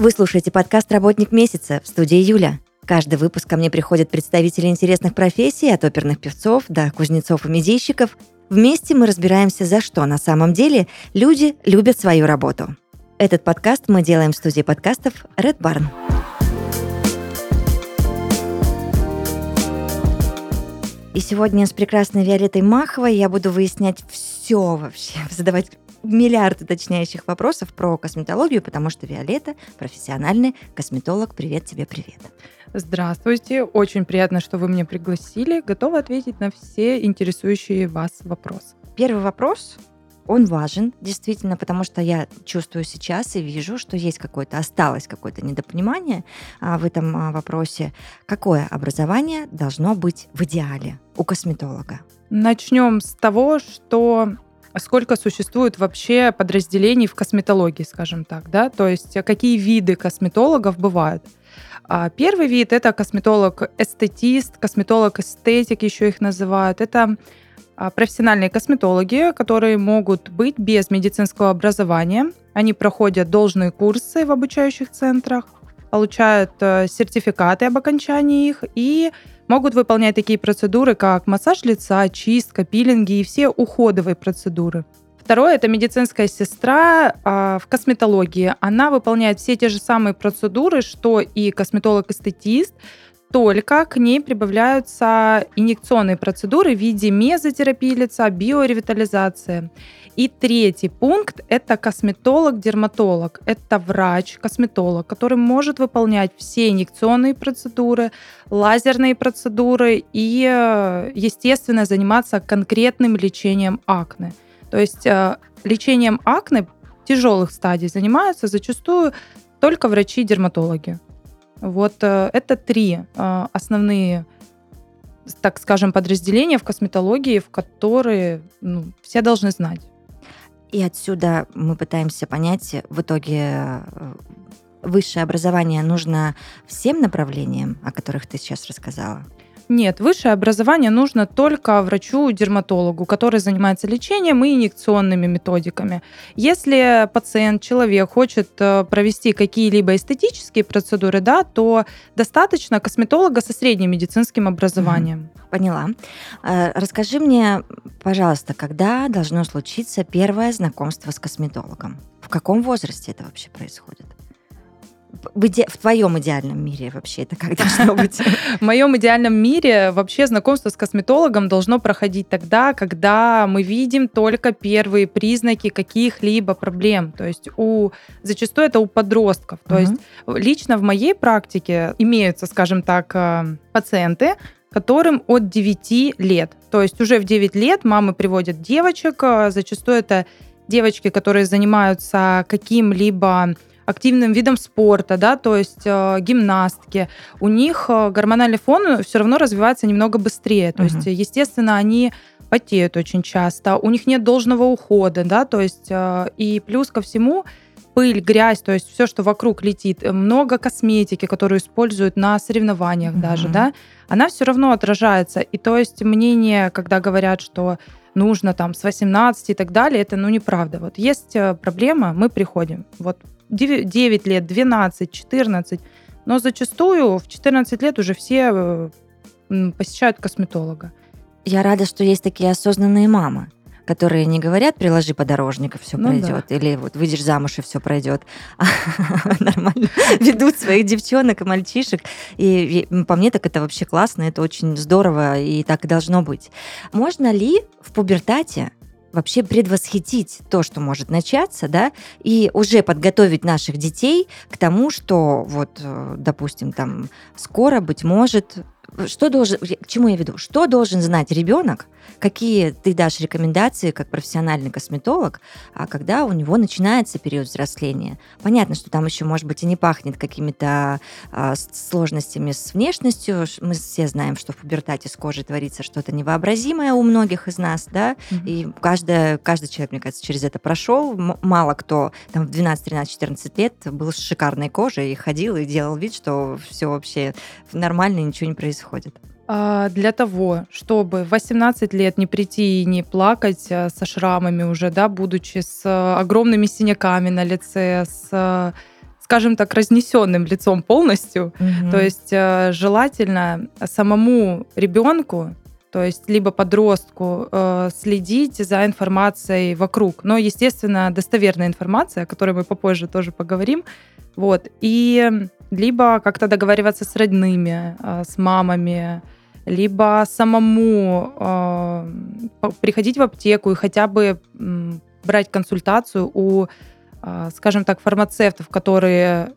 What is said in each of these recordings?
Вы слушаете подкаст «Работник месяца» в студии Юля. Каждый выпуск ко мне приходят представители интересных профессий, от оперных певцов до кузнецов и медийщиков. Вместе мы разбираемся, за что на самом деле люди любят свою работу. Этот подкаст мы делаем в студии подкастов Red Barn. И сегодня с прекрасной Виолеттой Маховой я буду выяснять все вообще, задавать миллиард уточняющих вопросов про косметологию, потому что Виолетта профессиональный косметолог. Привет тебе, привет. Здравствуйте, очень приятно, что вы меня пригласили. Готова ответить на все интересующие вас вопросы. Первый вопрос, он важен, действительно, потому что я чувствую сейчас и вижу, что есть какое-то, осталось какое-то недопонимание а, в этом а, вопросе. Какое образование должно быть в идеале у косметолога? Начнем с того, что сколько существует вообще подразделений в косметологии, скажем так, да, то есть какие виды косметологов бывают. А Первый вид это косметолог-эстетист, косметолог-эстетик еще их называют. Это а, профессиональные косметологи, которые могут быть без медицинского образования. Они проходят должные курсы в обучающих центрах, получают э, сертификаты об окончании их и могут выполнять такие процедуры, как массаж лица, чистка, пилинги и все уходовые процедуры. Второе – это медицинская сестра э, в косметологии. Она выполняет все те же самые процедуры, что и косметолог-эстетист, только к ней прибавляются инъекционные процедуры в виде мезотерапии лица, биоревитализации. И третий пункт – это косметолог-дерматолог. Это врач-косметолог, который может выполнять все инъекционные процедуры, лазерные процедуры и, естественно, заниматься конкретным лечением акне. То есть э, лечением акне тяжелых стадий занимаются зачастую только врачи-дерматологи. Вот э, это три э, основные, так скажем, подразделения в косметологии, в которые ну, все должны знать. И отсюда мы пытаемся понять, в итоге высшее образование нужно всем направлениям, о которых ты сейчас рассказала? Нет, высшее образование нужно только врачу-дерматологу, который занимается лечением и инъекционными методиками. Если пациент, человек хочет э, провести какие-либо эстетические процедуры, да, то достаточно косметолога со средним медицинским образованием. Поняла. Э, расскажи мне, пожалуйста, когда должно случиться первое знакомство с косметологом? В каком возрасте это вообще происходит? В, иде... в твоем идеальном мире вообще это как должно быть? В моем идеальном мире вообще знакомство с косметологом должно проходить тогда, когда мы видим только первые признаки каких-либо проблем. То есть у зачастую это у подростков. То есть лично в моей практике имеются, скажем так, э, пациенты, которым от 9 лет. То есть уже в 9 лет мамы приводят девочек, э, зачастую это девочки, которые занимаются каким-либо активным видом спорта, да, то есть э, гимнастки, у них э, гормональный фон все равно развивается немного быстрее. То угу. есть, естественно, они потеют очень часто, у них нет должного ухода, да, то есть э, и плюс ко всему пыль, грязь, то есть все, что вокруг летит, много косметики, которую используют на соревнованиях mm даже, да, она все равно отражается. И то есть мнение, когда говорят, что нужно там с 18 и так далее, это ну неправда. Вот есть э, проблема, мы приходим. Вот 9 лет, 12, 14. Но зачастую в 14 лет уже все э, посещают косметолога. Я рада, что есть такие осознанные мамы, которые не говорят «приложи подорожник, и все ну пройдет», да. или вот «выйдешь замуж, и все пройдет», а нормально ведут своих девчонок и мальчишек. И по мне так это вообще классно, это очень здорово, и так и должно быть. Можно ли в пубертате вообще предвосхитить то, что может начаться, да, и уже подготовить наших детей к тому, что вот, э, допустим, там скоро, быть может, что должен, к чему я веду? Что должен знать ребенок, какие ты дашь рекомендации как профессиональный косметолог, а когда у него начинается период взросления? Понятно, что там еще, может быть, и не пахнет какими-то а, сложностями с внешностью. Мы все знаем, что в пубертате с кожей творится что-то невообразимое у многих из нас, да, mm-hmm. и каждый, каждый человек, мне кажется, через это прошел. Мало кто там в 12, 13, 14 лет был с шикарной кожей и ходил и делал вид, что все вообще нормально, ничего не происходит. А, для того, чтобы в 18 лет не прийти и не плакать э, со шрамами уже, да, будучи с э, огромными синяками на лице, с скажем так, разнесенным лицом полностью. Угу. То есть э, желательно самому ребенку, то есть либо подростку, следить за информацией вокруг. Но, естественно, достоверная информация, о которой мы попозже тоже поговорим. Вот. И либо как-то договариваться с родными, с мамами, либо самому э, приходить в аптеку и хотя бы брать консультацию у, э, скажем так, фармацевтов, которые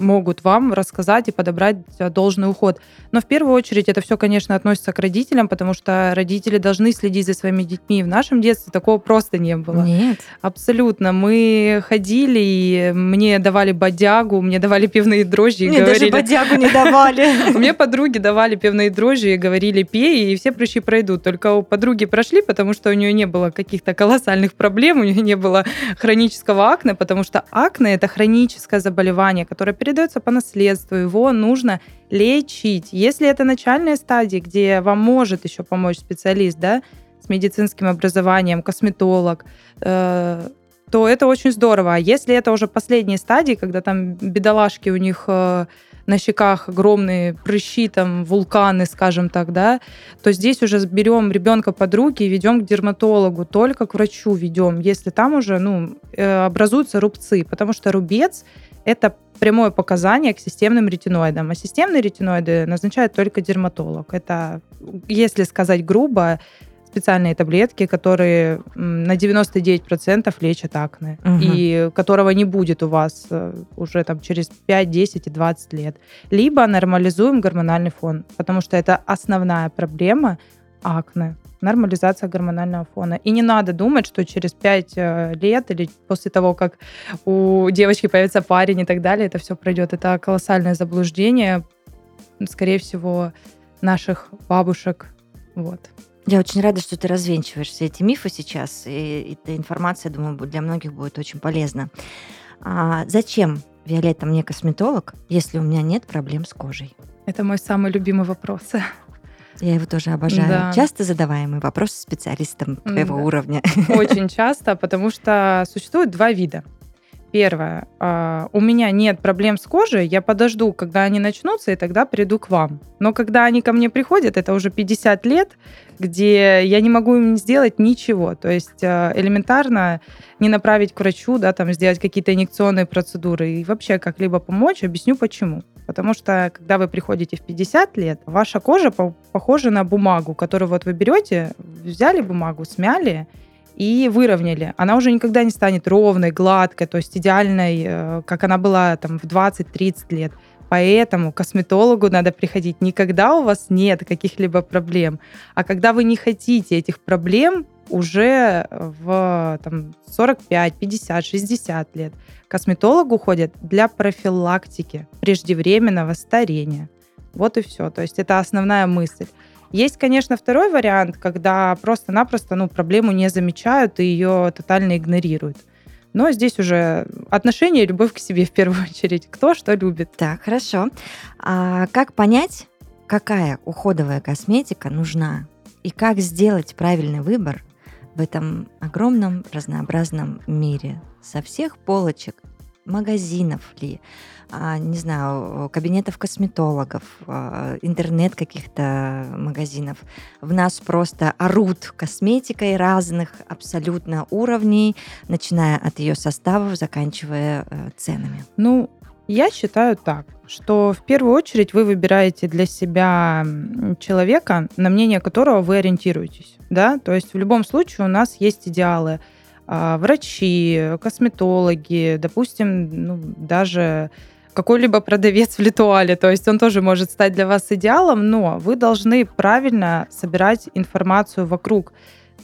могут вам рассказать и подобрать э, должный уход. Но в первую очередь это все, конечно, относится к родителям, потому что родители должны следить за своими детьми. В нашем детстве такого просто не было. Нет. Абсолютно. Мы ходили, и мне давали бодягу, мне давали пивные дрожжи. Мне говорили... даже бодягу не давали. Мне подруги давали пивные дрожжи и говорили, пей, и все прыщи пройдут. Только у подруги прошли, потому что у нее не было каких-то колоссальных проблем, у нее не было хронического акне, потому что акне – это хроническое заболевание, которое передается по наследству, его нужно лечить. Если это начальная стадия, где вам может еще помочь специалист, да, с медицинским образованием, косметолог, э, то это очень здорово. А если это уже последние стадии, когда там бедолашки у них э, на щеках огромные прыщи, там вулканы, скажем так, да, то здесь уже берем ребенка под руки и ведем к дерматологу, только к врачу ведем, если там уже ну, э, образуются рубцы, потому что рубец это прямое показание к системным ретиноидам. А системные ретиноиды назначает только дерматолог. Это, если сказать грубо, специальные таблетки, которые на 99% лечат акне, угу. и которого не будет у вас э, уже там через 5, 10 и 20 лет. Либо нормализуем гормональный фон, потому что это основная проблема акне нормализация гормонального фона. И не надо думать, что через 5 э, лет или после того, как у девочки появится парень и так далее, это все пройдет. Это колоссальное заблуждение, скорее всего, наших бабушек. Вот. Я очень рада, что ты развенчиваешь все эти мифы сейчас, и эта информация, думаю, для многих будет очень полезна. А зачем, Виолетта, мне косметолог, если у меня нет проблем с кожей? Это мой самый любимый вопрос. Я его тоже обожаю. Да. Часто задаваемый вопрос специалистам твоего да. уровня. Очень часто, потому что существует два вида. Первое. А, у меня нет проблем с кожей, я подожду, когда они начнутся, и тогда приду к вам. Но когда они ко мне приходят, это уже 50 лет, где я не могу им сделать ничего. То есть а, элементарно не направить к врачу, да, там сделать какие-то инъекционные процедуры и вообще как-либо помочь, объясню почему. Потому что, когда вы приходите в 50 лет, ваша кожа похожа на бумагу, которую вот вы берете, взяли бумагу, смяли, и выровняли. Она уже никогда не станет ровной, гладкой, то есть идеальной, э, как она была там в 20-30 лет. Поэтому к косметологу надо приходить не когда у вас нет каких-либо проблем, а когда вы не хотите этих проблем уже в там, 45, 50, 60 лет. Косметологу ходят для профилактики преждевременного старения. Вот и все. То есть это основная мысль. Есть, конечно, второй вариант, когда просто-напросто ну, проблему не замечают и ее тотально игнорируют. Но здесь уже отношение и любовь к себе в первую очередь. Кто что любит. Так, хорошо. А как понять, какая уходовая косметика нужна? И как сделать правильный выбор в этом огромном разнообразном мире? Со всех полочек магазинов ли, а, не знаю, кабинетов косметологов, а, интернет каких-то магазинов. В нас просто орут косметикой разных абсолютно уровней, начиная от ее составов, заканчивая э, ценами. Ну, я считаю так, что в первую очередь вы выбираете для себя человека, на мнение которого вы ориентируетесь. Да? То есть в любом случае у нас есть идеалы – а, врачи, косметологи, допустим, ну, даже какой-либо продавец в Литуале, то есть он тоже может стать для вас идеалом, но вы должны правильно собирать информацию вокруг.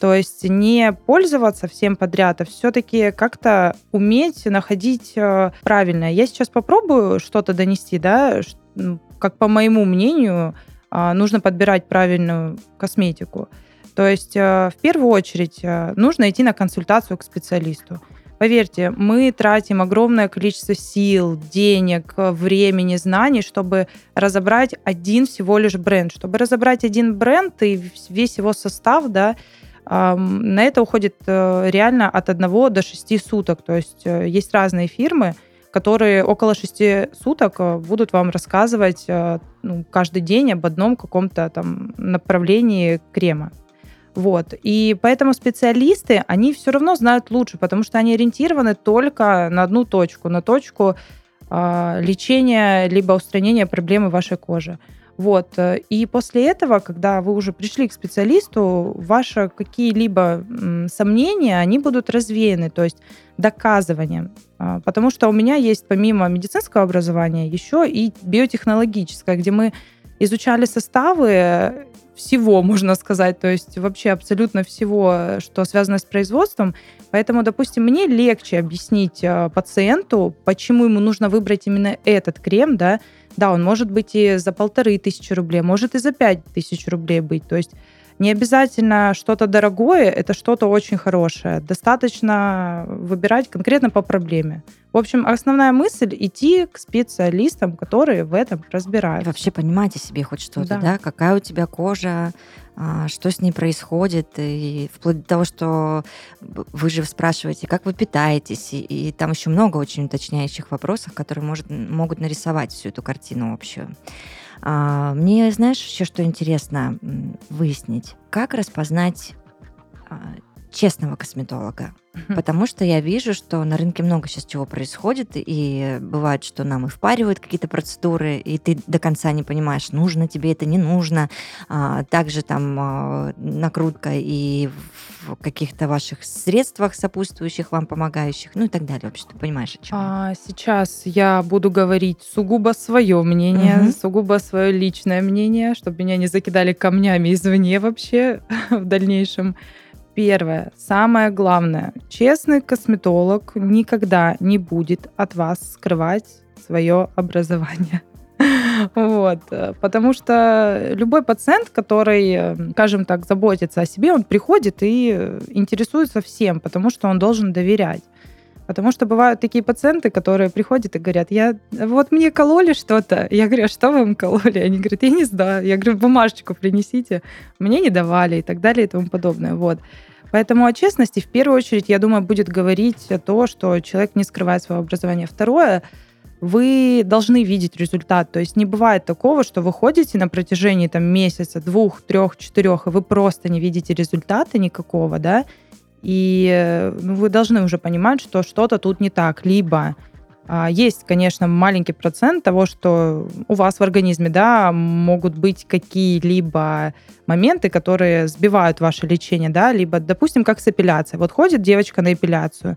То есть не пользоваться всем подряд, а все-таки как-то уметь находить э, правильное. Я сейчас попробую что-то донести, да, как по моему мнению, а, нужно подбирать правильную косметику. То есть э, в первую очередь э, нужно идти на консультацию к специалисту. Поверьте, мы тратим огромное количество сил, денег, времени, знаний, чтобы разобрать один всего лишь бренд. Чтобы разобрать один бренд и весь его состав, да, на это уходит э, реально от 1 до 6 суток. То есть э, есть разные фирмы, которые около 6 суток э, будут вам рассказывать ну, каждый день об одном каком-то там направлении крема. Вот. И поэтому специалисты, они все равно знают лучше, потому что они ориентированы только на одну точку, на точку э, лечения либо устранения проблемы вашей кожи. Вот. И после этого, когда вы уже пришли к специалисту, ваши какие-либо сомнения, они будут развеяны, то есть доказыванием. А, потому что у меня есть помимо медицинского образования еще и биотехнологическое, где мы изучали составы всего, можно сказать, то есть вообще абсолютно всего, что связано с производством. Поэтому, допустим, мне легче объяснить а, пациенту, почему ему нужно выбрать именно этот крем, да. Да, он может быть и за полторы тысячи рублей, может и за пять тысяч рублей быть. То есть не обязательно что-то дорогое, это что-то очень хорошее. Достаточно выбирать конкретно по проблеме. В общем, основная мысль — идти к специалистам, которые в этом разбираются. И вообще понимать о себе хоть что-то, да. да? Какая у тебя кожа, а, что с ней происходит, и вплоть до того, что вы же спрашиваете, как вы питаетесь, и, и там еще много очень уточняющих вопросов, которые может, могут нарисовать всю эту картину общую. А, мне, знаешь, еще что интересно выяснить, как распознать а, честного косметолога. Потому что я вижу, что на рынке много сейчас чего происходит, и бывает, что нам и впаривают какие-то процедуры, и ты до конца не понимаешь, нужно тебе это, не нужно. А, также там а, накрутка и в каких-то ваших средствах, сопутствующих вам, помогающих, ну и так далее. Вообще, ты понимаешь, о чем а, Сейчас я буду говорить сугубо свое мнение, угу. сугубо свое личное мнение, чтобы меня не закидали камнями извне вообще в дальнейшем. Первое, самое главное, честный косметолог никогда не будет от вас скрывать свое образование. Вот. Потому что любой пациент, который, скажем так, заботится о себе, он приходит и интересуется всем, потому что он должен доверять. Потому что бывают такие пациенты, которые приходят и говорят, я вот мне кололи что-то. Я говорю, а что вам кололи? Они говорят, я не знаю. Я говорю, бумажечку принесите. Мне не давали и так далее и тому подобное. Вот. Поэтому о честности в первую очередь, я думаю, будет говорить то, что человек не скрывает свое образование. Второе, вы должны видеть результат. То есть не бывает такого, что вы ходите на протяжении там, месяца, двух, трех, четырех, и вы просто не видите результата никакого, да, и ну, вы должны уже понимать, что что-то тут не так. Либо а, есть, конечно, маленький процент того, что у вас в организме, да, могут быть какие-либо моменты, которые сбивают ваше лечение, да, либо, допустим, как с эпиляцией. Вот ходит девочка на эпиляцию,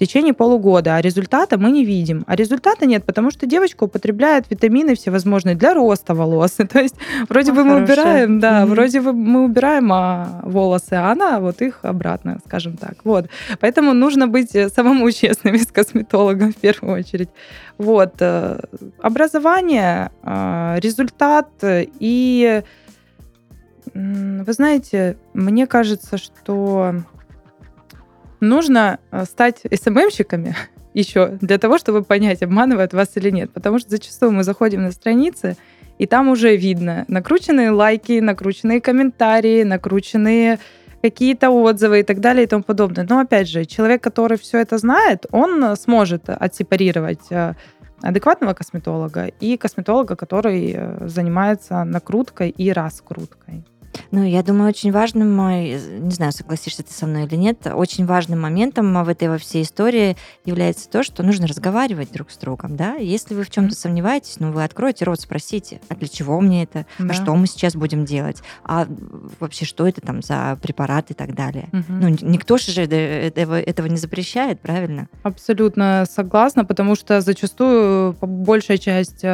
течение полугода, а результата мы не видим. А результата нет, потому что девочка употребляет витамины всевозможные для роста волос. То есть вроде а, бы мы убираем, да, mm-hmm. вроде бы мы убираем а, волосы, а она вот их обратно, скажем так. Вот. Поэтому нужно быть самому честным с косметологом в первую очередь. Вот. Э, образование, э, результат и вы знаете, мне кажется, что нужно э, стать СММщиками еще для того, чтобы понять, обманывают вас или нет. Потому что зачастую мы заходим на страницы, и там уже видно накрученные лайки, накрученные комментарии, накрученные какие-то отзывы и так далее и тому подобное. Но опять же, человек, который все это знает, он сможет отсепарировать э, адекватного косметолога и косметолога, который э, занимается накруткой и раскруткой. Ну, я думаю, очень важным, не знаю, согласишься ты со мной или нет, очень важным моментом в этой во всей истории является то, что нужно разговаривать друг с другом, да. Если вы в чем-то mm-hmm. сомневаетесь, ну, вы откроете рот, спросите, а для чего мне это, а да. а что мы сейчас будем делать, а вообще что это там за препарат и так далее. Mm-hmm. Ну, никто же этого, этого не запрещает, правильно? Абсолютно согласна, потому что зачастую большая часть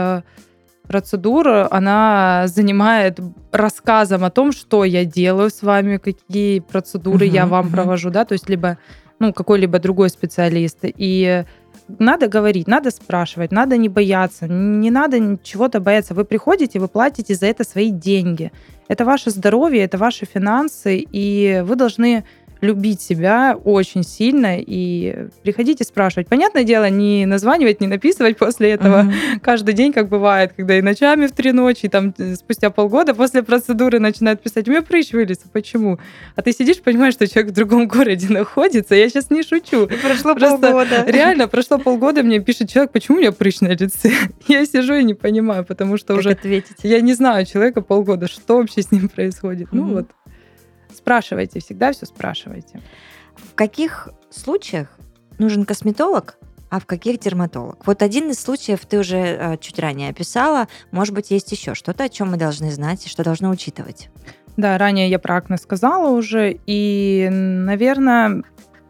процедура, она занимает рассказом о том, что я делаю с вами, какие процедуры uh-huh, я вам провожу, да, то есть либо ну, какой-либо другой специалист. И надо говорить, надо спрашивать, надо не бояться, не надо чего-то бояться. Вы приходите, вы платите за это свои деньги. Это ваше здоровье, это ваши финансы, и вы должны любить себя очень сильно и приходите спрашивать. Понятное дело, не названивать, не написывать после этого mm-hmm. каждый день, как бывает, когда и ночами в три ночи, и там э, спустя полгода после процедуры начинают писать, у меня прыщ вылез, а почему? А ты сидишь, понимаешь, что человек в другом городе находится, я сейчас не шучу. И прошло Просто полгода. Реально, прошло полгода, мне пишет человек, почему у меня прыщ на лице? Я сижу и не понимаю, потому что как уже... ответить? Я не знаю человека полгода, что вообще с ним происходит. Mm-hmm. Ну вот, спрашивайте, всегда все спрашивайте. В каких случаях нужен косметолог, а в каких дерматолог? Вот один из случаев ты уже э, чуть ранее описала. Может быть, есть еще что-то, о чем мы должны знать и что должны учитывать? Да, ранее я про акне сказала уже. И, наверное,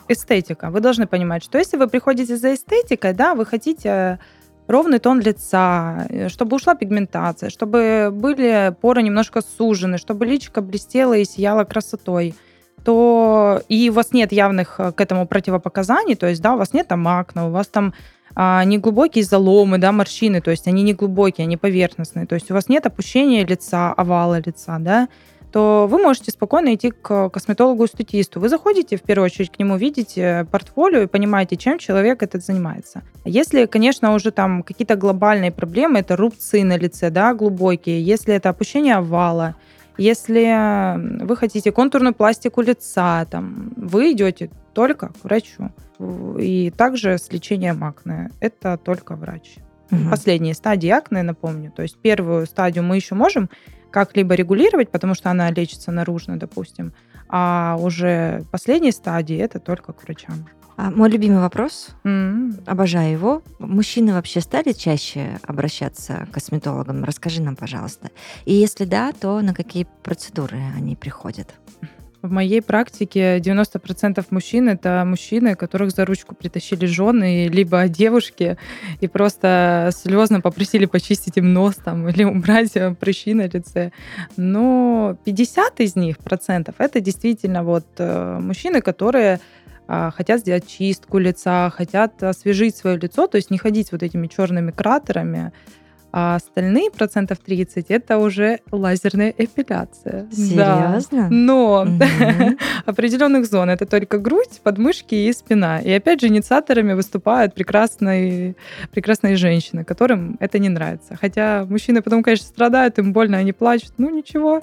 эстетика. Вы должны понимать, что если вы приходите за эстетикой, да, вы хотите ровный тон лица, э, чтобы ушла пигментация, чтобы были поры немножко сужены, чтобы личико блестело и сияло красотой, то и у вас нет явных э, к этому противопоказаний, то есть, да, у вас нет там акне, у вас там а, не глубокие заломы, да, морщины, то есть они не глубокие, они поверхностные, то есть у вас нет опущения лица, овала лица, да, то вы можете спокойно идти к косметологу-эстетисту. Вы заходите, в первую очередь, к нему, видите портфолио и понимаете, чем человек этот занимается. Если, конечно, уже там какие-то глобальные проблемы, это рубцы на лице, да, глубокие, если это опущение овала, если вы хотите контурную пластику лица, там, вы идете только к врачу. И также с лечением акне. Это только врач. Угу. Последние стадии акне, напомню. То есть первую стадию мы еще можем как-либо регулировать, потому что она лечится наружно, допустим, а уже последней стадии это только к врачам. А мой любимый вопрос, mm-hmm. обожаю его. Мужчины вообще стали чаще обращаться к косметологам? Расскажи нам, пожалуйста. И если да, то на какие процедуры они приходят? В моей практике 90% мужчин это мужчины, которых за ручку притащили жены, либо девушки, и просто слезно попросили почистить им нос там, или убрать прыщи на лице. Но 50 из них процентов это действительно вот э, мужчины, которые а, хотят сделать чистку лица, хотят освежить свое лицо, то есть не ходить вот этими черными кратерами, а остальные процентов 30 это уже лазерная эпиляция. Серьезно? Да. Но угу. определенных зон это только грудь, подмышки и спина. И опять же инициаторами выступают прекрасные, прекрасные женщины, которым это не нравится. Хотя мужчины потом, конечно, страдают, им больно, они плачут. Ну ничего.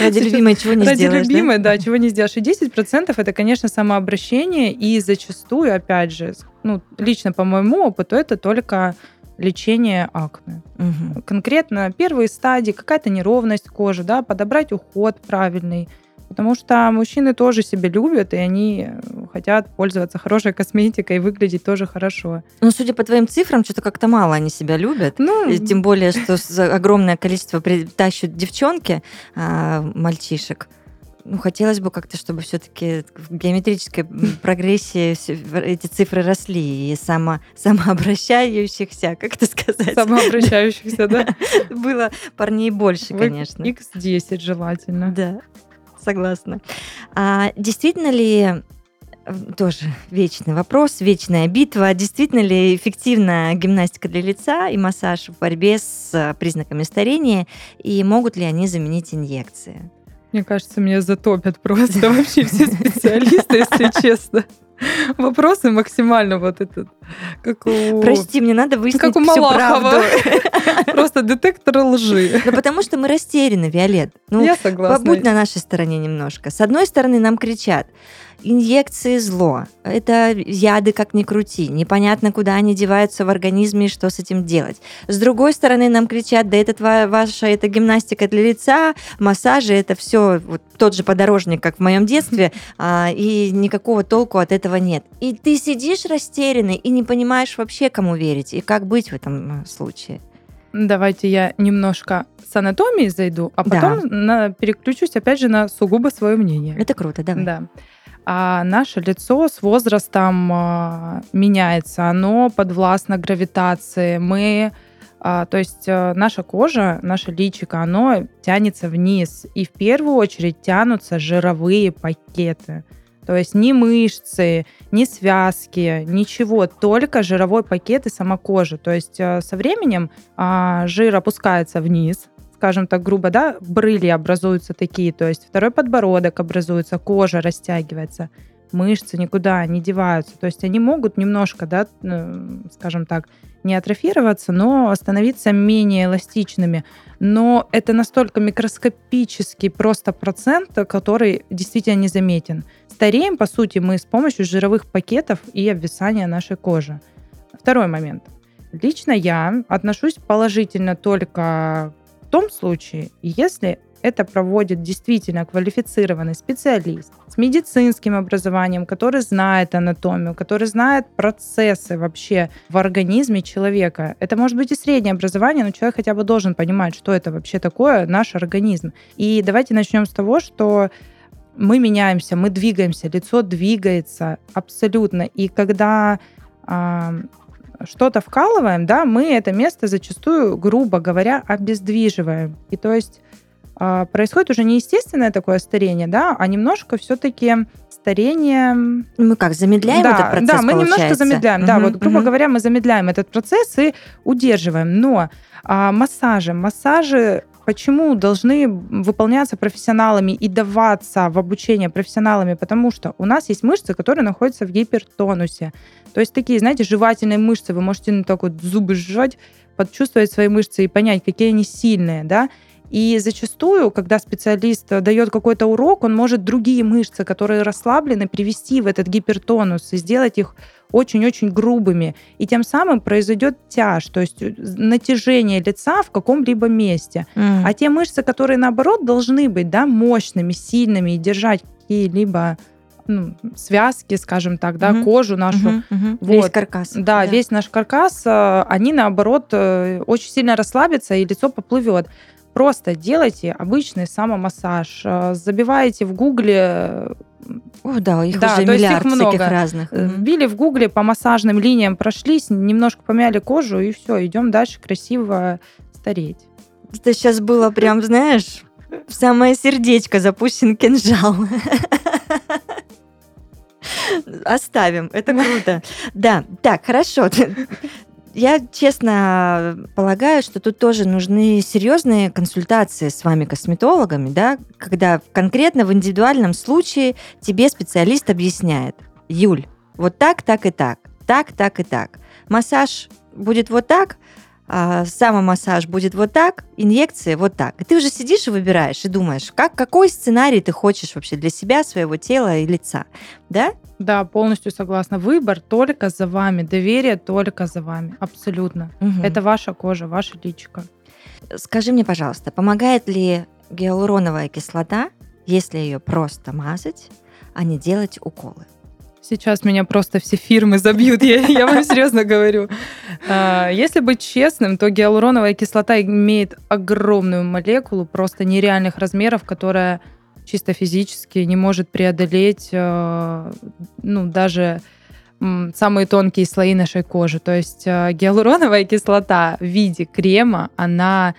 Ради любимой чего не Ради сделаешь, любимой, да? да, чего не сделаешь. И 10% это, конечно, самообращение, и зачастую, опять же, ну, лично по моему опыту, это только лечение акне. Угу. Конкретно первые стадии, какая-то неровность кожи, да, подобрать уход правильный. Потому что мужчины тоже себя любят, и они хотят пользоваться хорошей косметикой и выглядеть тоже хорошо. Ну, судя по твоим цифрам, что-то как-то мало они себя любят. Ну, и тем более, что огромное количество тащат девчонки, а, мальчишек ну, хотелось бы как-то, чтобы все-таки в геометрической прогрессии эти цифры росли, и само, самообращающихся, как это сказать? Самообращающихся, да? Было парней больше, конечно. X10 желательно. Да, согласна. А действительно ли тоже вечный вопрос, вечная битва. Действительно ли эффективна гимнастика для лица и массаж в борьбе с признаками старения, и могут ли они заменить инъекции? Мне кажется, меня затопят просто вообще все специалисты, если честно. Вопросы максимально вот этот, как у... Прости, мне надо выяснить как у Малахова. Просто детектор лжи. Ну, потому что мы растеряны, Виолет. Ну, Я согласна. Побудь на нашей стороне немножко. С одной стороны, нам кричат, инъекции зло. Это яды как ни крути. Непонятно, куда они деваются в организме и что с этим делать. С другой стороны, нам кричат, да это ваша это гимнастика для лица, массажи, это все вот тот же подорожник, как в моем детстве, а, и никакого толку от этого нет. И ты сидишь растерянный и не понимаешь вообще, кому верить и как быть в этом э, случае. Давайте я немножко с анатомией зайду, а потом да. на, переключусь опять же на сугубо свое мнение. Это круто, давай. Да а наше лицо с возрастом а, меняется, оно подвластно гравитации. Мы, а, то есть а, наша кожа, наше личико, оно тянется вниз, и в первую очередь тянутся жировые пакеты. То есть ни мышцы, ни связки, ничего, только жировой пакет и сама кожа. То есть со временем жир опускается вниз, скажем так грубо, да, брыли образуются такие, то есть второй подбородок образуется, кожа растягивается, мышцы никуда не деваются. То есть они могут немножко, да, э, скажем так, не атрофироваться, но становиться менее эластичными. Но это настолько микроскопический просто процент, который действительно незаметен. Стареем, по сути, мы с помощью жировых пакетов и обвисания нашей кожи. Второй момент. Лично я отношусь положительно только в том случае, если это проводит действительно квалифицированный специалист с медицинским образованием, который знает анатомию, который знает процессы вообще в организме человека. Это может быть и среднее образование, но человек хотя бы должен понимать, что это вообще такое наш организм. И давайте начнем с того, что мы меняемся, мы двигаемся, лицо двигается абсолютно. И когда э, что-то вкалываем, да, мы это место зачастую, грубо говоря, обездвиживаем. И то есть происходит уже не естественное такое старение, да, а немножко все-таки старение... Мы как, замедляем да, этот процесс, Да, мы получается? немножко замедляем, угу, да, вот, грубо угу. говоря, мы замедляем этот процесс и удерживаем. Но а, массажи, массажи почему должны выполняться профессионалами и даваться в обучение профессионалами? Потому что у нас есть мышцы, которые находятся в гипертонусе. То есть такие, знаете, жевательные мышцы. Вы можете ну, так вот зубы сжать, почувствовать свои мышцы и понять, какие они сильные, да. И зачастую, когда специалист дает какой-то урок, он может другие мышцы, которые расслаблены, привести в этот гипертонус и сделать их очень-очень грубыми. И тем самым произойдет тяж, то есть э, натяжение лица в каком-либо месте. Mm. А те мышцы, которые наоборот должны быть да, мощными, сильными и держать какие-либо ну, связки, скажем так, да, угу. кожу нашу. Угу, угу. Вот. Весь каркас. Да, да, весь наш каркас, э, они наоборот э, очень сильно расслабятся, и лицо поплывет. Просто делайте обычный самомассаж. Э, забиваете в гугле о, да, их да, уже миллиард их много. всяких разных. Э, вбили в гугле, по массажным линиям прошлись, немножко помяли кожу, и все, идем дальше красиво стареть. Это сейчас было прям, знаешь, в самое сердечко запущен кинжал. Оставим, это круто. Да, так, хорошо. Я честно полагаю, что тут тоже нужны серьезные консультации с вами, косметологами, да, когда конкретно в индивидуальном случае тебе специалист объясняет, Юль, вот так, так и так, так, так и так. Массаж будет вот так, а, самомассаж будет вот так, инъекции вот так. И ты уже сидишь и выбираешь, и думаешь, как, какой сценарий ты хочешь вообще для себя, своего тела и лица, да? Да, полностью согласна. Выбор только за вами, доверие только за вами, абсолютно. Угу. Это ваша кожа, ваша личико. Скажи мне, пожалуйста, помогает ли гиалуроновая кислота, если ее просто мазать, а не делать уколы? Сейчас меня просто все фирмы забьют, я, я вам серьезно говорю. А, если быть честным, то гиалуроновая кислота имеет огромную молекулу просто нереальных размеров, которая чисто физически не может преодолеть а, ну, даже самые тонкие слои нашей кожи. То есть а, гиалуроновая кислота в виде крема, она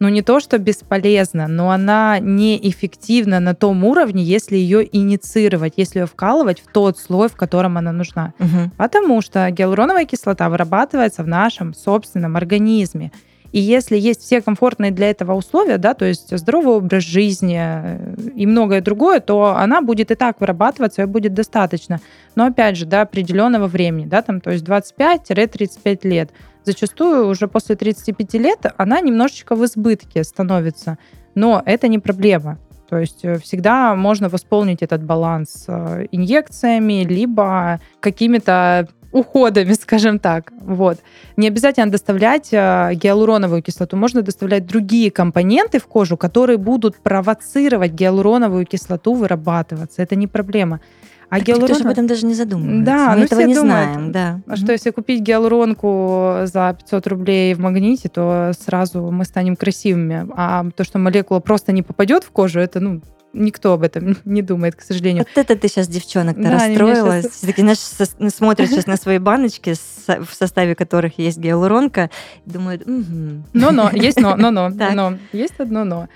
ну не то, что бесполезна, но она неэффективна на том уровне, если ее инициировать, если ее вкалывать в тот слой, в котором она нужна. Угу. Потому что гиалуроновая кислота вырабатывается в нашем собственном организме. И если есть все комфортные для этого условия, да, то есть здоровый образ жизни э, и многое другое, то она будет и так вырабатываться, и будет достаточно. Но опять же, до определенного времени, да, там, то есть 25-35 лет зачастую уже после 35 лет она немножечко в избытке становится. Но это не проблема. То есть э, всегда можно восполнить этот баланс э, инъекциями, либо какими-то уходами, скажем так. Вот. Не обязательно доставлять э, гиалуроновую кислоту, можно доставлять другие компоненты в кожу, которые будут провоцировать гиалуроновую кислоту вырабатываться. Это не проблема. А так гиалурон... Никто об этом даже не задумывается. Да, Мы ну этого не думают, знаем. Да. А что, если купить гиалуронку за 500 рублей в магните, то сразу мы станем красивыми. А то, что молекула просто не попадет в кожу, это, ну, никто об этом не думает, к сожалению. Вот это ты сейчас девчонок-то да, расстроилась. Сейчас... Все-таки знаешь, со- смотрят сейчас на свои баночки, в составе которых есть гиалуронка, думают. Но-но, есть но, но-но, но. Есть одно но.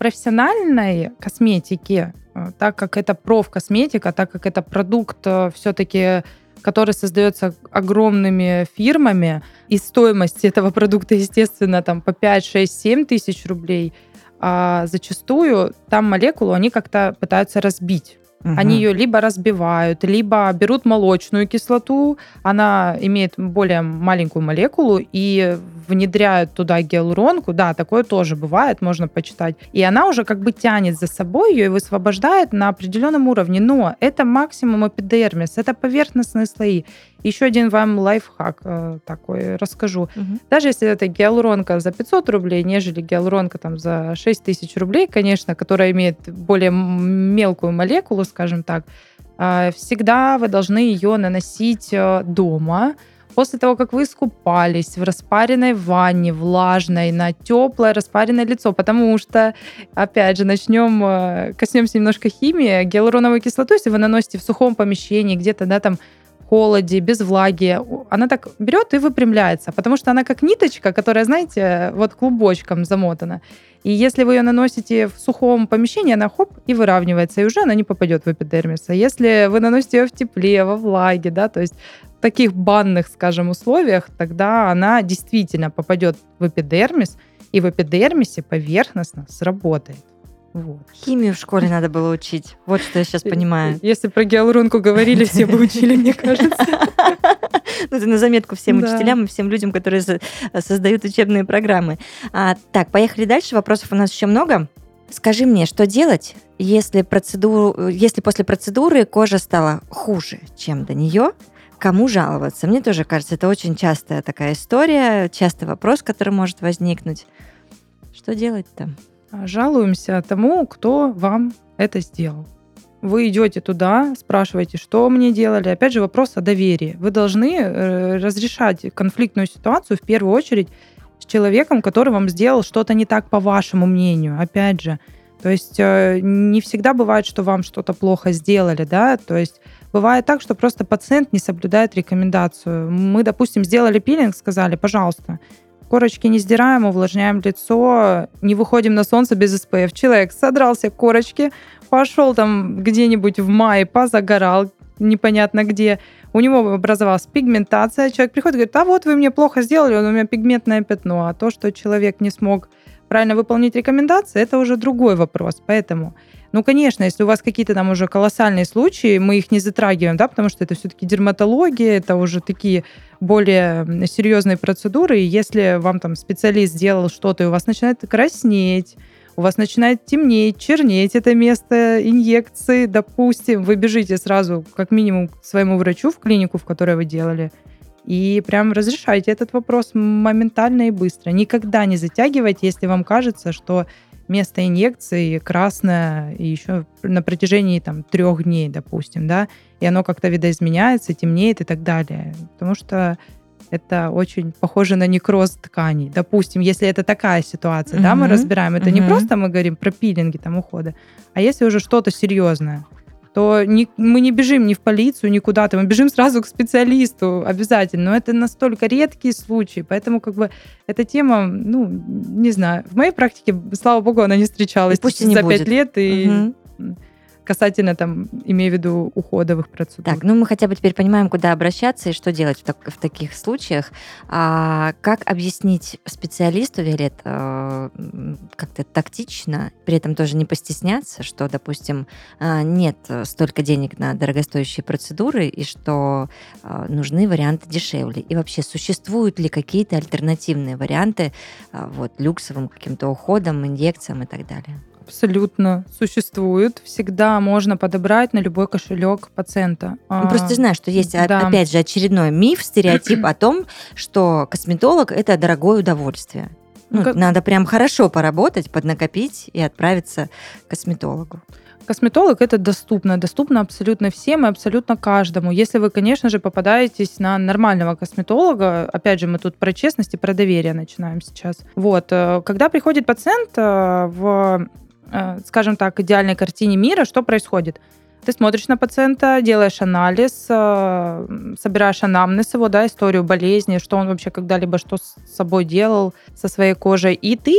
Профессиональной косметики Э, так как это профкосметика, так как это продукт э, все-таки который создается огромными фирмами, и стоимость этого продукта, естественно, там по 5, 6, 7 тысяч рублей, а зачастую там молекулу они как-то пытаются разбить. Угу. Они ее либо разбивают, либо берут молочную кислоту, она имеет более маленькую молекулу, и внедряют туда гиалуронку. Да, такое тоже бывает, можно почитать. И она уже как бы тянет за собой ее и высвобождает на определенном уровне. Но это максимум эпидермис, это поверхностные слои. Еще один вам лайфхак э, такой расскажу. Угу. Даже если это гиалуронка за 500 рублей, нежели гиалуронка там за 6 тысяч рублей, конечно, которая имеет более мелкую молекулу, скажем так, э, всегда вы должны ее наносить э, дома, после того, как вы искупались в распаренной ванне, влажной, на теплое распаренное лицо, потому что, опять же, начнем, э, коснемся немножко химии, гиалуроновую кислоту, если вы наносите в сухом помещении, где-то, да, там, холоде, без влаги, она так берет и выпрямляется, потому что она как ниточка, которая, знаете, вот клубочком замотана. И если вы ее наносите в сухом помещении, она хоп и выравнивается, и уже она не попадет в эпидермис. А если вы наносите ее в тепле, во влаге, да, то есть в таких банных, скажем, условиях, тогда она действительно попадет в эпидермис, и в эпидермисе поверхностно сработает. Вот. Химию в школе надо было учить. Вот что я сейчас понимаю. Если про гиалуронку говорили, все бы учили, мне кажется. Ну, это на заметку всем учителям и всем людям, которые создают учебные программы. А, так, поехали дальше. Вопросов у нас еще много. Скажи мне, что делать, если, процедуру, если после процедуры кожа стала хуже, чем до нее? Кому жаловаться? Мне тоже кажется, это очень частая такая история, частый вопрос, который может возникнуть. Что делать-то? Жалуемся тому, кто вам это сделал. Вы идете туда, спрашиваете, что мне делали. Опять же, вопрос о доверии. Вы должны э, разрешать конфликтную ситуацию в первую очередь с человеком, который вам сделал что-то не так по вашему мнению. Опять же, то есть э, не всегда бывает, что вам что-то плохо сделали, да, то есть бывает так, что просто пациент не соблюдает рекомендацию. Мы, допустим, сделали пилинг, сказали, пожалуйста, корочки не сдираем, увлажняем лицо, не выходим на солнце без SPF. Человек содрался корочки, пошел там где-нибудь в мае, позагорал, непонятно где, у него образовалась пигментация, человек приходит и говорит, а вот вы мне плохо сделали, у меня пигментное пятно, а то, что человек не смог правильно выполнить рекомендации, это уже другой вопрос. Поэтому ну, конечно, если у вас какие-то там уже колоссальные случаи, мы их не затрагиваем, да, потому что это все-таки дерматология, это уже такие более серьезные процедуры. И если вам там специалист сделал что-то, и у вас начинает краснеть, у вас начинает темнеть, чернеть это место инъекции, допустим, вы бежите сразу как минимум к своему врачу в клинику, в которой вы делали, и прям разрешайте этот вопрос моментально и быстро. Никогда не затягивайте, если вам кажется, что место инъекции красное и еще на протяжении там трех дней, допустим, да, и оно как-то видоизменяется, темнеет и так далее. Потому что это очень похоже на некроз тканей. Допустим, если это такая ситуация, угу. да, мы разбираем, это угу. не просто мы говорим про пилинги там ухода, а если уже что-то серьезное то не, мы не бежим ни в полицию, ни куда-то, мы бежим сразу к специалисту обязательно. Но это настолько редкие случаи, поэтому как бы эта тема, ну, не знаю, в моей практике, слава богу, она не встречалась и пусть за пять лет, и угу касательно, там, имею в виду уходовых процедур. Так, ну мы хотя бы теперь понимаем, куда обращаться и что делать в, так, в таких случаях. А как объяснить специалисту, Виолет, э, как-то тактично, при этом тоже не постесняться, что, допустим, э, нет столько денег на дорогостоящие процедуры и что э, нужны варианты дешевле. И вообще, существуют ли какие-то альтернативные варианты вот, люксовым каким-то уходом, инъекциям и так далее? Абсолютно существует. Всегда можно подобрать на любой кошелек пациента. Ну, просто ты знаешь, что есть, да. опять же, очередной миф, стереотип о том, что косметолог это дорогое удовольствие. Ну, как... Надо прям хорошо поработать, поднакопить и отправиться к косметологу. Косметолог это доступно, доступно абсолютно всем и абсолютно каждому. Если вы, конечно же, попадаетесь на нормального косметолога, опять же, мы тут про честность и про доверие начинаем сейчас. Вот, э, когда приходит пациент э, в скажем так, идеальной картине мира, что происходит? Ты смотришь на пациента, делаешь анализ, э, собираешь анамнез его, да, историю болезни, что он вообще когда-либо что с собой делал со своей кожей, и ты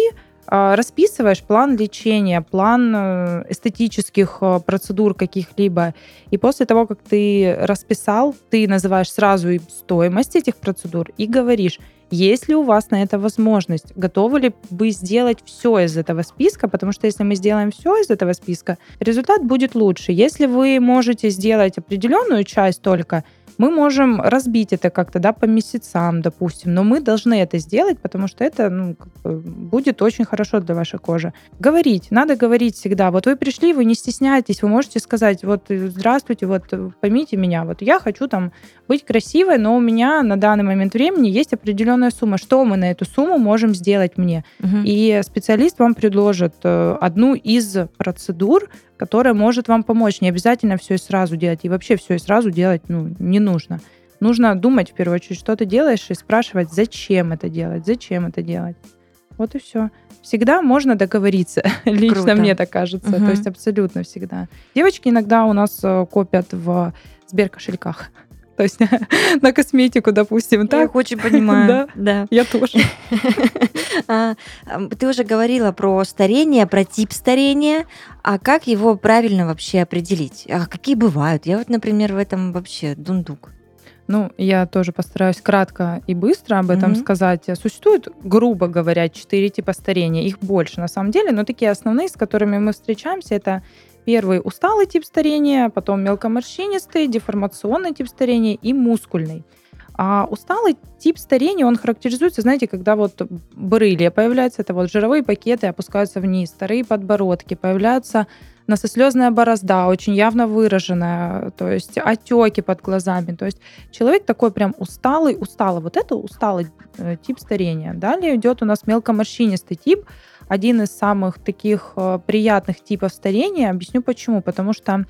расписываешь план лечения, план э, эстетических э, процедур каких-либо, и после того, как ты расписал, ты называешь сразу и стоимость этих процедур и говоришь, есть ли у вас на это возможность? Готовы ли вы сделать все из этого списка? Потому что если мы сделаем все из этого списка, результат будет лучше. Если вы можете сделать определенную часть только, мы можем разбить это как-то да, по месяцам, допустим, но мы должны это сделать, потому что это ну, будет очень хорошо для вашей кожи. Говорить, надо говорить всегда. Вот вы пришли, вы не стесняйтесь, вы можете сказать, вот здравствуйте, вот поймите меня, вот я хочу там быть красивой, но у меня на данный момент времени есть определенная сумма. Что мы на эту сумму можем сделать мне? Угу. И специалист вам предложит э, одну из процедур, которая может вам помочь. Не обязательно все и сразу делать. И вообще все и сразу делать ну, не нужно. Нужно думать в первую очередь, что ты делаешь, и спрашивать, зачем это делать, зачем это делать. Вот и все. Всегда можно договориться. Лично Круто. мне так кажется. Угу. То есть абсолютно всегда. Девочки иногда у нас э, копят в Сберкошельках. То есть на косметику, допустим. Так? Я их очень понимаю. да, да. Я тоже. А, ты уже говорила про старение, про тип старения. А как его правильно вообще определить? А какие бывают? Я вот, например, в этом вообще дундук. Ну, я тоже постараюсь кратко и быстро об этом mm-hmm. сказать. Существует, грубо говоря, четыре типа старения. Их больше на самом деле, но такие основные, с которыми мы встречаемся, это Первый усталый тип старения, потом мелкоморщинистый, деформационный тип старения и мускульный. А усталый тип старения, он характеризуется, знаете, когда вот брылья появляются, это вот жировые пакеты опускаются вниз, старые подбородки, появляются носослезная борозда, очень явно выраженная, то есть отеки под глазами. То есть человек такой прям усталый, усталый. Вот это усталый э, тип старения. Далее идет у нас мелкоморщинистый тип, один из самых таких э, приятных типов старения. Объясню почему. Потому что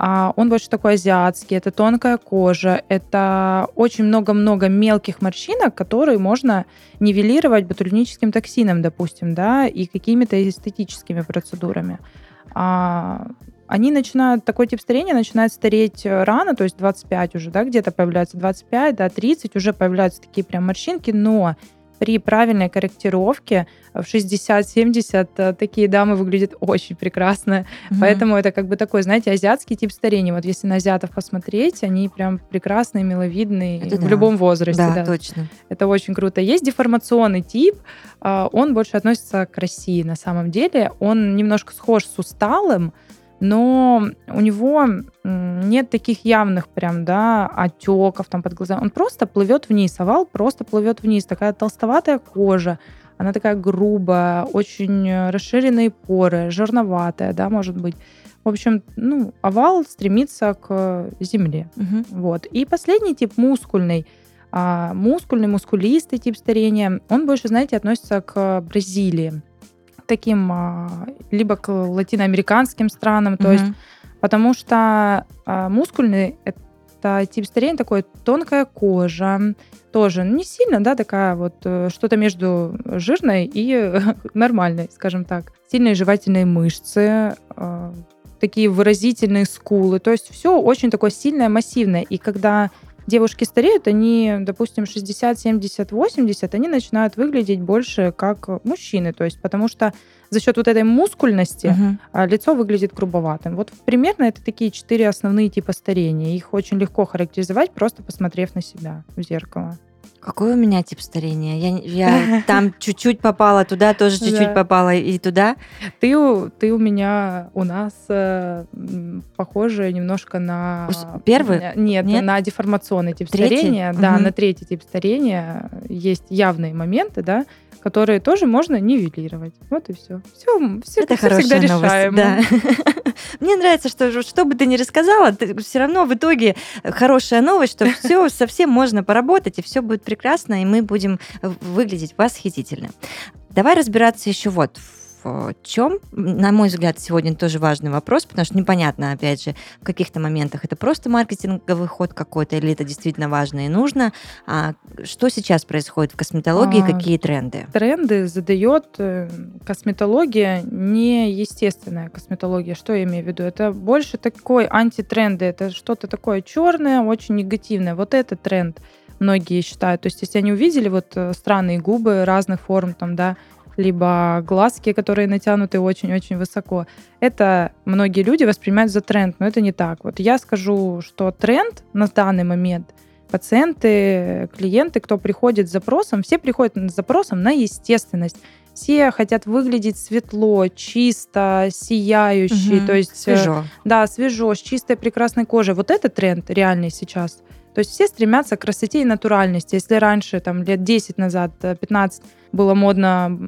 а, он больше такой азиатский, это тонкая кожа, это очень много-много мелких морщинок, которые можно нивелировать ботулиническим токсином, допустим, да, и какими-то эстетическими процедурами. А, они начинают, такой тип старения начинает стареть рано, то есть 25 уже, да, где-то появляется 25, да, 30, уже появляются такие прям морщинки, но при правильной корректировке в 60-70 э, такие дамы выглядят очень прекрасно. Угу. Поэтому это как бы такой, знаете, азиатский тип старения. Вот если на азиатов посмотреть, они прям прекрасные, миловидные это в да. любом возрасте. Да, да, точно. Это очень круто. Есть деформационный тип, а, он больше относится к России на самом деле. Он немножко схож с усталым, но у него нет таких явных прям, да, отеков там под глазами. Он просто плывет вниз, овал просто плывет вниз. Такая толстоватая кожа, она такая грубая, очень расширенные поры, жирноватая, да, может быть. В общем, ну, овал стремится к земле. Угу. Вот. И последний тип мускульный. А, мускульный, мускулистый тип старения, он больше, знаете, относится к Бразилии таким а, либо к латиноамериканским странам, то есть потому что а, мускульный это тип старения такой тонкая кожа, тоже не сильно, да, такая вот э, что-то между жирной и нормальной, скажем так. Сильные жевательные мышцы, а, такие выразительные скулы, то есть все очень такое сильное, массивное. И когда девушки стареют, они, допустим, 60, 70, 80, они начинают выглядеть больше как мужчины. То есть потому что за счет вот этой мускульности угу. лицо выглядит грубоватым. Вот примерно это такие четыре основные типа старения. Их очень легко характеризовать, просто посмотрев на себя в зеркало. Какой у меня тип старения? Я, я там чуть-чуть попала туда, тоже чуть-чуть попала и туда. Ты, ты у меня, у нас э, похоже немножко на... Первый? Нет, Нет? на деформационный тип третий? старения. Угу. Да, на третий тип старения есть явные моменты, да, которые тоже можно нивелировать. Вот и все. Все, все это все всегда новость, решаемо. Да. Мне нравится, что что бы ты ни рассказала, ты, все равно в итоге хорошая новость, что все совсем можно поработать, и все будет прекрасно, и мы будем выглядеть восхитительно. Давай разбираться еще вот в чем, на мой взгляд, сегодня тоже важный вопрос, потому что непонятно, опять же, в каких-то моментах это просто маркетинговый ход какой-то, или это действительно важно и нужно. А что сейчас происходит в косметологии, а, какие тренды? Тренды задает э, косметология, не естественная косметология. Что я имею в виду? Это больше такой антитренды, это что-то такое черное, очень негативное. Вот это тренд многие считают. То есть, если они увидели вот э, странные губы разных форм, там, да, либо глазки, которые натянуты очень-очень высоко. Это многие люди воспринимают за тренд, но это не так. Вот я скажу, что тренд на данный момент пациенты, клиенты, кто приходит с запросом, все приходят с запросом на естественность. Все хотят выглядеть светло, чисто, сияющий, Мгм. то есть э, Свежо. да, свежо, с чистой прекрасной кожей. Вот это тренд реальный сейчас. То есть все стремятся к красоте и натуральности. Если раньше, там, лет 10 назад, э, 15, было модно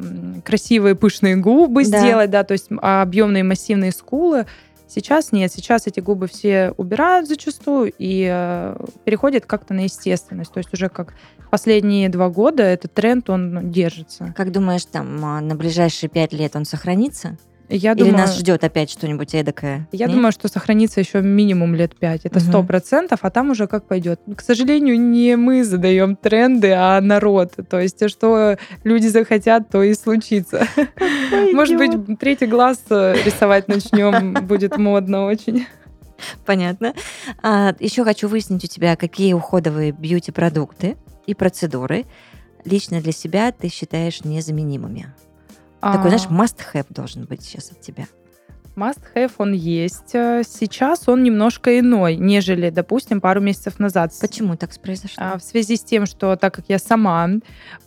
красивые пышные губы Да. сделать, да, то есть а, объемные массивные скулы, сейчас нет. Сейчас эти губы все убирают зачастую и э, переходят как-то на естественность. То есть уже как последние два года этот тренд, он держится. Как думаешь, там а, на ближайшие пять лет он сохранится? Я Или думаю, нас ждет опять что-нибудь эдакое? Я Нет? думаю, что сохранится еще минимум лет пять. Это сто процентов, а там уже как пойдет. К сожалению, не мы задаем тренды, а народ. То есть, что люди захотят, то и случится. Может быть, третий глаз э, рисовать начнем, будет модно очень. Понятно. А, еще хочу выяснить у тебя, какие уходовые бьюти-продукты и процедуры лично для себя ты считаешь незаменимыми. Такой, знаешь, А, must-have должен быть сейчас от тебя. Must have он есть. Э, Сейчас он немножко иной, нежели, допустим, пару месяцев назад. Почему так произошло? А, В связи с тем, что так как я сама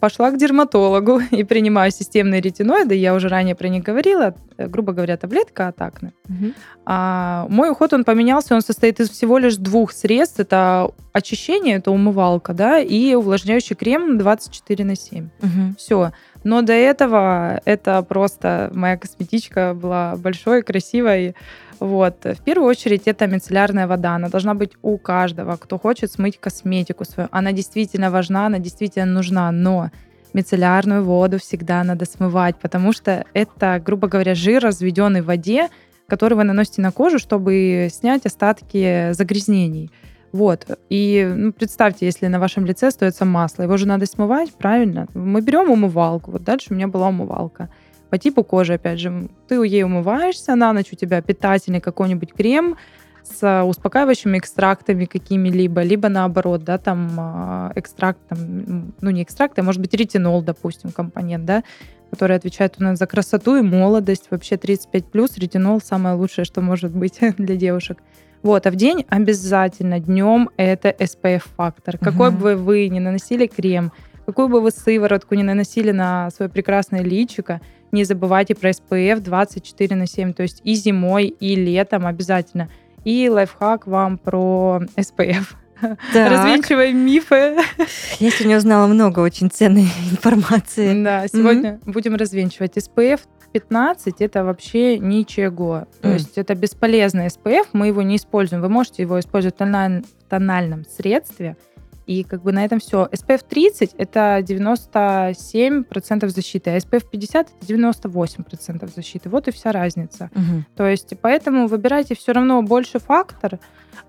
пошла к дерматологу и принимаю системные ретиноиды, я уже ранее про них говорила, э, грубо говоря, таблетка от акне, Мгм. а, мой уход, он поменялся, он состоит из всего лишь двух средств. Это очищение, это умывалка, да, и увлажняющий крем 24 на 7. Мгм. Все. Но до этого это просто моя косметичка была большой, красивой. Вот. В первую очередь это мицеллярная вода. Она должна быть у каждого, кто хочет смыть косметику свою. Она действительно важна, она действительно нужна, но мицеллярную воду всегда надо смывать, потому что это, грубо говоря, жир, разведенный в воде, который вы наносите на кожу, чтобы снять остатки загрязнений. Вот. И ну, представьте, если на вашем лице остается масло, его же надо смывать, правильно? Мы берем умывалку. Вот дальше у меня была умывалка. По типу кожи, опять же, ты ей умываешься, на ночь у тебя питательный какой-нибудь крем с успокаивающими экстрактами какими-либо, либо наоборот, да, там а, экстракт, там, ну не экстракт, а может быть ретинол, допустим, компонент, да, который отвечает у нас за красоту и молодость. Вообще 35 плюс ретинол самое лучшее, что может быть для девушек. Вот, а в день обязательно днем это SPF-фактор. Какой Мгм. бы вы ни наносили крем, какую бы вы сыворотку не наносили на свое прекрасное личико, не забывайте про SPF 24 на 7, то есть и зимой, и летом обязательно. И лайфхак вам про SPF. Так, Развенчиваем мифы. я сегодня узнала много очень ценной информации. Да, сегодня будем развенчивать. SPF 15 это вообще ничего. То Мгм. есть это бесполезный SPF, мы его не используем. Вы можете его использовать в тональ- тональном средстве, и как бы на этом все. SPF 30 это 97% защиты, а SPF 50 это 98% защиты. Вот и вся разница. Мгм. То есть поэтому выбирайте все равно больше фактор,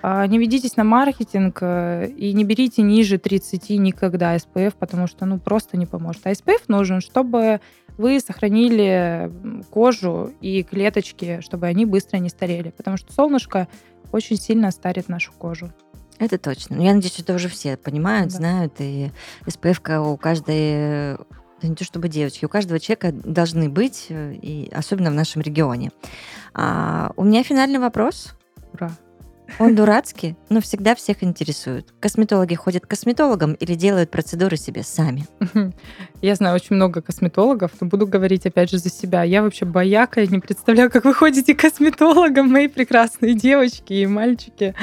а, не ведитесь на маркетинг э, и не берите ниже 30 никогда SPF, потому что ну просто не поможет. А SPF нужен, чтобы вы сохранили кожу и клеточки, чтобы они быстро не старели, потому что солнышко очень сильно старит нашу кожу. Это точно. Ну, я надеюсь, это уже все понимают, Да. знают. И SPF у каждой, да не то чтобы девочки, у каждого человека должны быть, э, и особенно в нашем регионе. А, у меня финальный вопрос. Ура! Он дурацкий, но всегда всех интересует. Косметологи ходят к косметологам или делают процедуры себе сами? Я знаю очень много косметологов, но буду говорить опять же за себя. Я вообще бояка, я не представляю, как вы ходите к косметологам, мои прекрасные девочки и мальчики.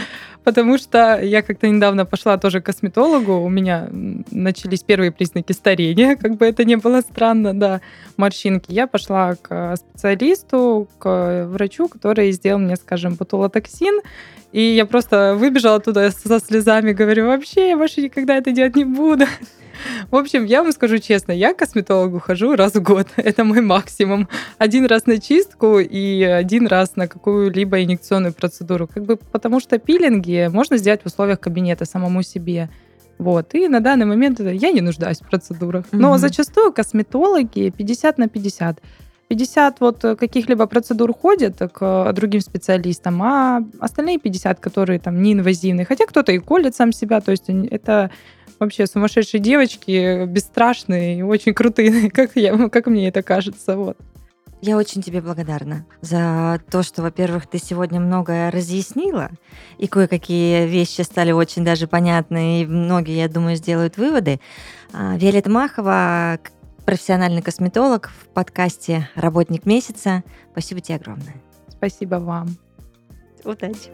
Потому что я как-то недавно пошла тоже к косметологу, у меня начались первые признаки старения, как бы это ни было странно, да, морщинки. Я пошла к специалисту, к врачу, который сделал мне, скажем, ботулотоксин, и я просто выбежала оттуда со слезами, говорю, вообще я больше никогда это делать не буду. В общем, я вам скажу честно, я к косметологу хожу раз в год. Это мой максимум. Один раз на чистку и один раз на какую-либо инъекционную процедуру. Как бы потому что пилинги можно сделать в условиях кабинета самому себе. Вот. И на данный момент я не нуждаюсь в процедурах. Но Мгм. зачастую косметологи 50 на 50. 50 вот каких-либо процедур ходят к другим специалистам, а остальные 50, которые там неинвазивные. Хотя кто-то и колет сам себя, то есть это вообще сумасшедшие девочки, бесстрашные и очень крутые, как, я, как мне это кажется. Вот. Я очень тебе благодарна за то, что, во-первых, ты сегодня многое разъяснила, и кое-какие вещи стали очень даже понятны, и многие, я думаю, сделают выводы. А, Виолетта Махова, профессиональный косметолог в подкасте «Работник месяца». Спасибо тебе огромное. Спасибо вам. Удачи.